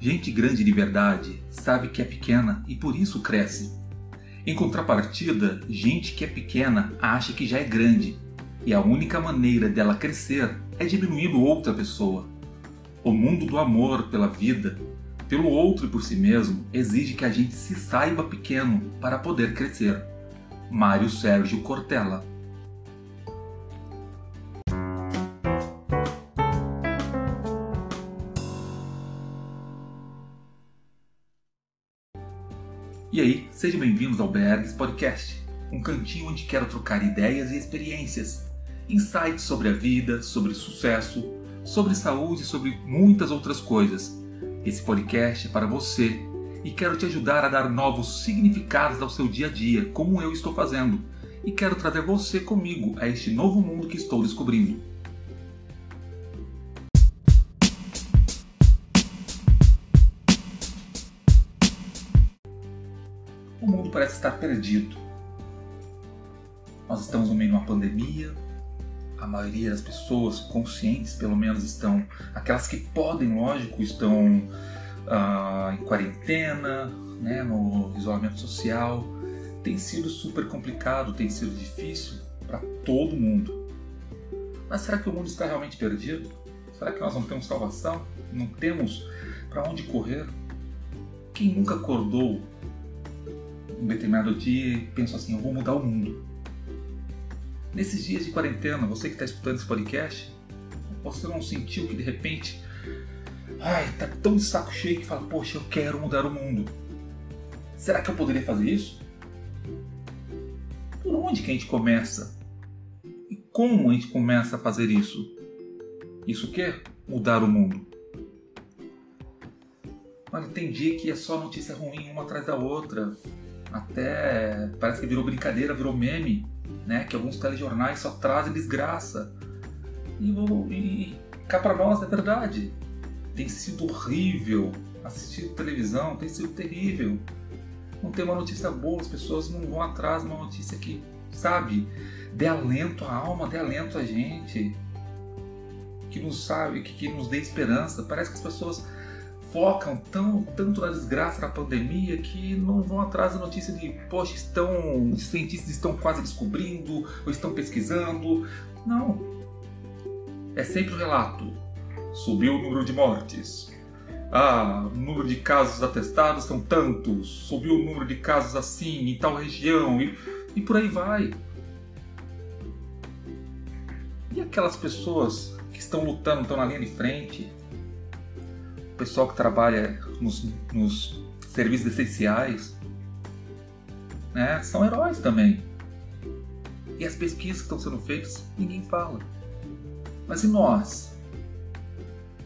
Gente grande de verdade sabe que é pequena e por isso cresce. Em contrapartida, gente que é pequena acha que já é grande e a única maneira dela crescer é diminuindo outra pessoa. O mundo do amor pela vida, pelo outro e por si mesmo, exige que a gente se saiba pequeno para poder crescer. Mário Sérgio Cortella E aí, sejam bem-vindos ao Bergs Podcast, um cantinho onde quero trocar ideias e experiências, insights sobre a vida, sobre sucesso, sobre saúde e sobre muitas outras coisas. Esse podcast é para você e quero te ajudar a dar novos significados ao seu dia a dia, como eu estou fazendo, e quero trazer você comigo a este novo mundo que estou descobrindo. Parece estar perdido. Nós estamos no meio de uma pandemia, a maioria das pessoas conscientes, pelo menos, estão. Aquelas que podem, lógico, estão ah, em quarentena, né, no isolamento social. Tem sido super complicado, tem sido difícil para todo mundo. Mas será que o mundo está realmente perdido? Será que nós não temos salvação? Não temos para onde correr? Quem nunca acordou um determinado dia e penso assim: eu vou mudar o mundo. Nesses dias de quarentena, você que está escutando esse podcast, você não sentiu que de repente, ai, tá tão de saco cheio que fala: poxa, eu quero mudar o mundo. Será que eu poderia fazer isso? Por onde que a gente começa? E como a gente começa a fazer isso? Isso quer mudar o mundo. Olha, tem dia que é só notícia ruim uma atrás da outra até parece que virou brincadeira, virou meme, né? Que alguns telejornais só trazem desgraça. E, e cá para nós é verdade. Tem sido horrível assistir televisão, tem sido terrível. Não tem uma notícia boa, as pessoas não vão atrás de uma notícia que, sabe, dê alento à alma, dê alento a gente, que nos sabe, que, que nos dê esperança. Parece que as pessoas focam tão, tanto na desgraça da pandemia que não vão atrás da notícia de, poxa, estão, os cientistas estão quase descobrindo ou estão pesquisando. Não. É sempre o relato. Subiu o número de mortes. Ah, o número de casos atestados são tantos. Subiu o número de casos assim, em tal região. E, e por aí vai. E aquelas pessoas que estão lutando, estão na linha de frente, pessoal que trabalha nos, nos serviços essenciais, né, são heróis também. E as pesquisas que estão sendo feitas, ninguém fala. Mas e nós,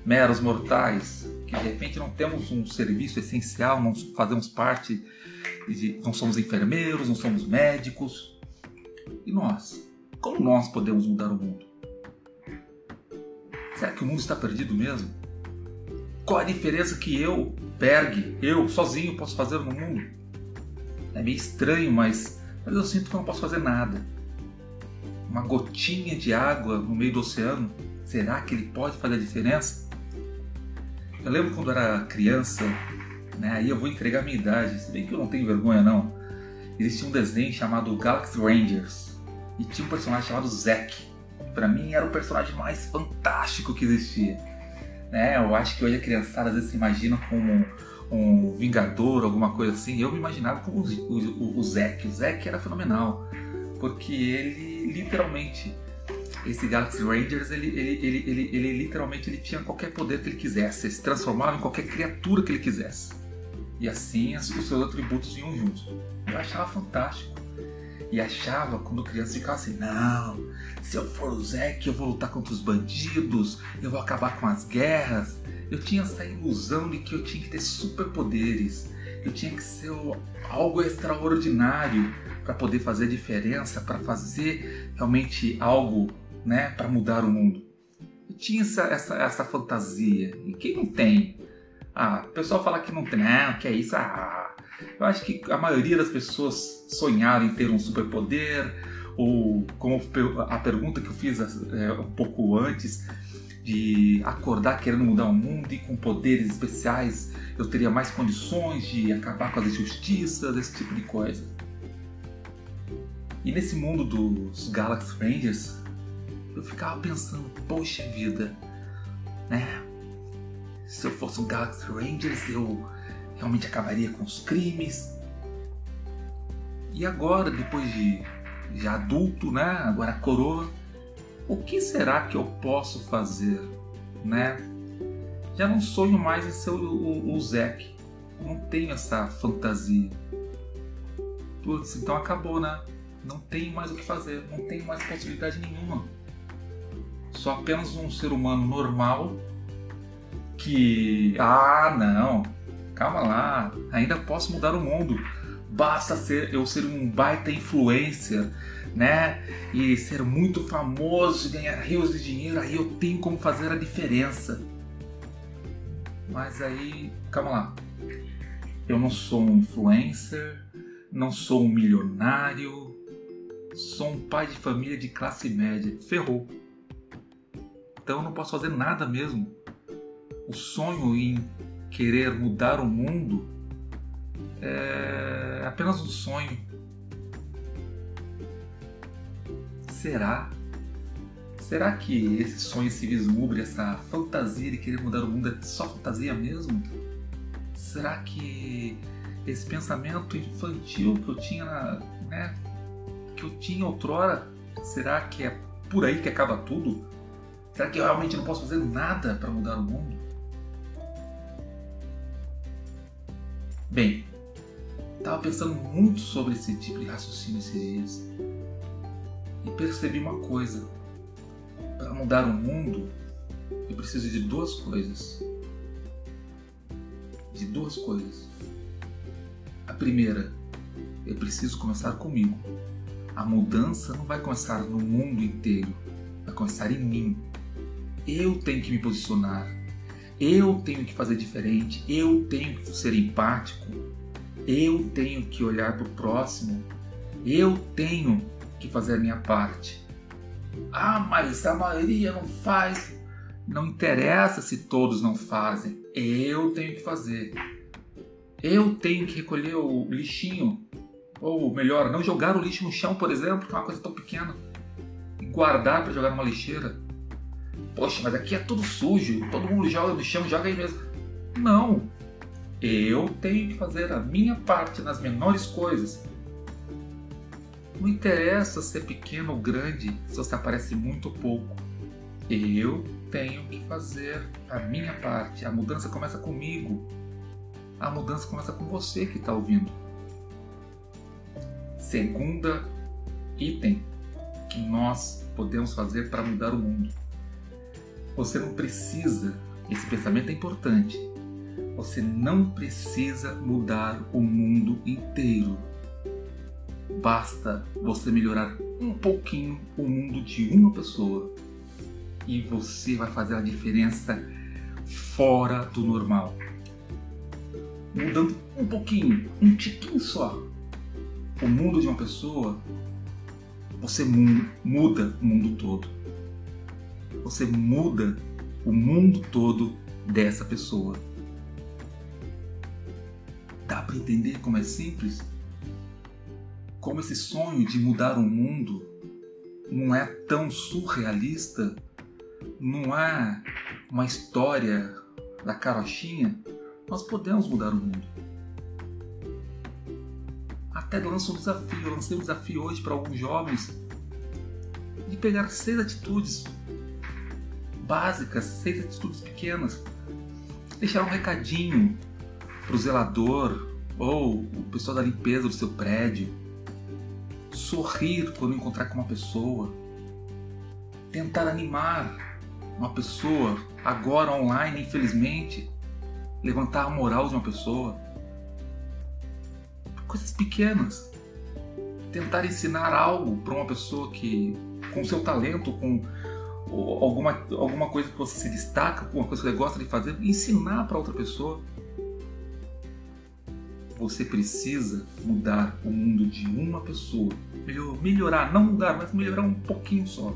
meros mortais, que de repente não temos um serviço essencial, não fazemos parte, de, não somos enfermeiros, não somos médicos. E nós? Como nós podemos mudar o mundo? Será que o mundo está perdido mesmo? Qual a diferença que eu, Berg, eu sozinho posso fazer no mundo? É meio estranho, mas, mas eu sinto que eu não posso fazer nada. Uma gotinha de água no meio do oceano, será que ele pode fazer a diferença? Eu lembro quando era criança, né, aí eu vou entregar minha idade, se bem que eu não tenho vergonha não. Existia um desenho chamado Galaxy Rangers e tinha um personagem chamado Zack. Para mim era o personagem mais fantástico que existia né? Eu acho que hoje a criançada às vezes se imagina como um vingador, alguma coisa assim. Eu me imaginava como o, o, o Zack. O era fenomenal, porque ele literalmente, esse Galaxy Rangers, ele, ele, ele, ele, ele literalmente ele tinha qualquer poder que ele quisesse, ele se transformava em qualquer criatura que ele quisesse. E assim os seus atributos vinham juntos. Eu achava fantástico. E achava, quando criança, ficava assim: não, se eu for o Zeke, eu vou lutar contra os bandidos, eu vou acabar com as guerras. Eu tinha essa ilusão de que eu tinha que ter superpoderes, eu tinha que ser algo extraordinário para poder fazer diferença, para fazer realmente algo né, para mudar o mundo. Eu tinha essa, essa, essa fantasia. E quem não tem? Ah, o pessoal fala que não tem, não, que é isso, ah. Eu acho que a maioria das pessoas sonharam em ter um superpoder, ou como a pergunta que eu fiz é, um pouco antes, de acordar querendo mudar o mundo e com poderes especiais eu teria mais condições de acabar com as injustiças, esse tipo de coisa. E nesse mundo dos Galaxy Rangers, eu ficava pensando, poxa vida, né? Se eu fosse um Galaxy Rangers, eu realmente acabaria com os crimes. E agora, depois de já adulto, né? Agora coroa, o que será que eu posso fazer, né? Já não sonho mais em ser o, o, o Zack. Não tenho essa fantasia. Putz, então acabou, né? Não tenho mais o que fazer, não tenho mais possibilidade nenhuma. Sou apenas um ser humano normal que. Ah, não! Calma lá, ainda posso mudar o mundo. Basta ser eu ser um baita influencer né? E ser muito famoso, ganhar rios de dinheiro, aí eu tenho como fazer a diferença. Mas aí, calma lá. Eu não sou um influencer, não sou um milionário, sou um pai de família de classe média. Ferrou. Então eu não posso fazer nada mesmo. O sonho em querer mudar o mundo é apenas um sonho será? Será que esse sonho se vislumbre, essa fantasia de querer mudar o mundo é só fantasia mesmo? Será que esse pensamento infantil que eu tinha, né, que eu tinha outrora, será que é por aí que acaba tudo? Será que eu realmente não posso fazer nada para mudar o mundo? Bem, estava pensando muito sobre esse tipo de raciocínio esses dias e percebi uma coisa: para mudar o mundo, eu preciso de duas coisas. De duas coisas. A primeira, eu preciso começar comigo. A mudança não vai começar no mundo inteiro, vai começar em mim. Eu tenho que me posicionar, eu tenho que fazer diferente, eu tenho que ser empático, eu tenho que olhar para o próximo, eu tenho que fazer a minha parte. Ah, mas a maioria não faz. Não interessa se todos não fazem. Eu tenho que fazer. Eu tenho que recolher o lixinho. Ou melhor, não jogar o lixo no chão, por exemplo, que é uma coisa tão pequena. E guardar para jogar numa lixeira. Poxa, mas aqui é tudo sujo. Todo mundo joga no chão, joga aí mesmo. Não. Eu tenho que fazer a minha parte nas menores coisas não interessa se é pequeno ou grande, se você aparece muito ou pouco. Eu tenho que fazer a minha parte. A mudança começa comigo. A mudança começa com você que está ouvindo. Segunda item que nós podemos fazer para mudar o mundo. Você não precisa, esse pensamento é importante. Você não precisa mudar o mundo inteiro Basta você melhorar um pouquinho o mundo de uma pessoa e você vai fazer a diferença fora do normal. Mudando um pouquinho, um tiquinho só, o mundo de uma pessoa, você muda o mundo todo. Você muda o mundo todo dessa pessoa. Dá para entender como é simples? como esse sonho de mudar o mundo não é tão surrealista, não é uma história da carochinha, nós podemos mudar o mundo. Até lanço um desafio, eu lancei um desafio hoje para alguns jovens de pegar seis atitudes básicas, seis atitudes pequenas, deixar um recadinho para o zelador ou o pessoal da limpeza do seu prédio, sorrir quando encontrar com uma pessoa, tentar animar uma pessoa, agora online, infelizmente, levantar a moral de uma pessoa. Coisas pequenas. Tentar ensinar algo para uma pessoa que, com seu talento, com alguma, alguma coisa que você se destaca, alguma coisa que você gosta de fazer, ensinar para outra pessoa. Você precisa mudar o mundo de uma pessoa. Melhorar, não mudar, mas melhorar um pouquinho só.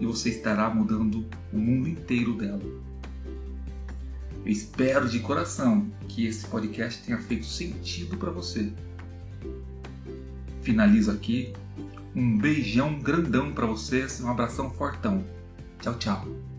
E você estará mudando o mundo inteiro dela. Eu espero de coração que esse podcast tenha feito sentido para você. Finalizo aqui. Um beijão grandão para vocês, um abração fortão. Tchau, tchau.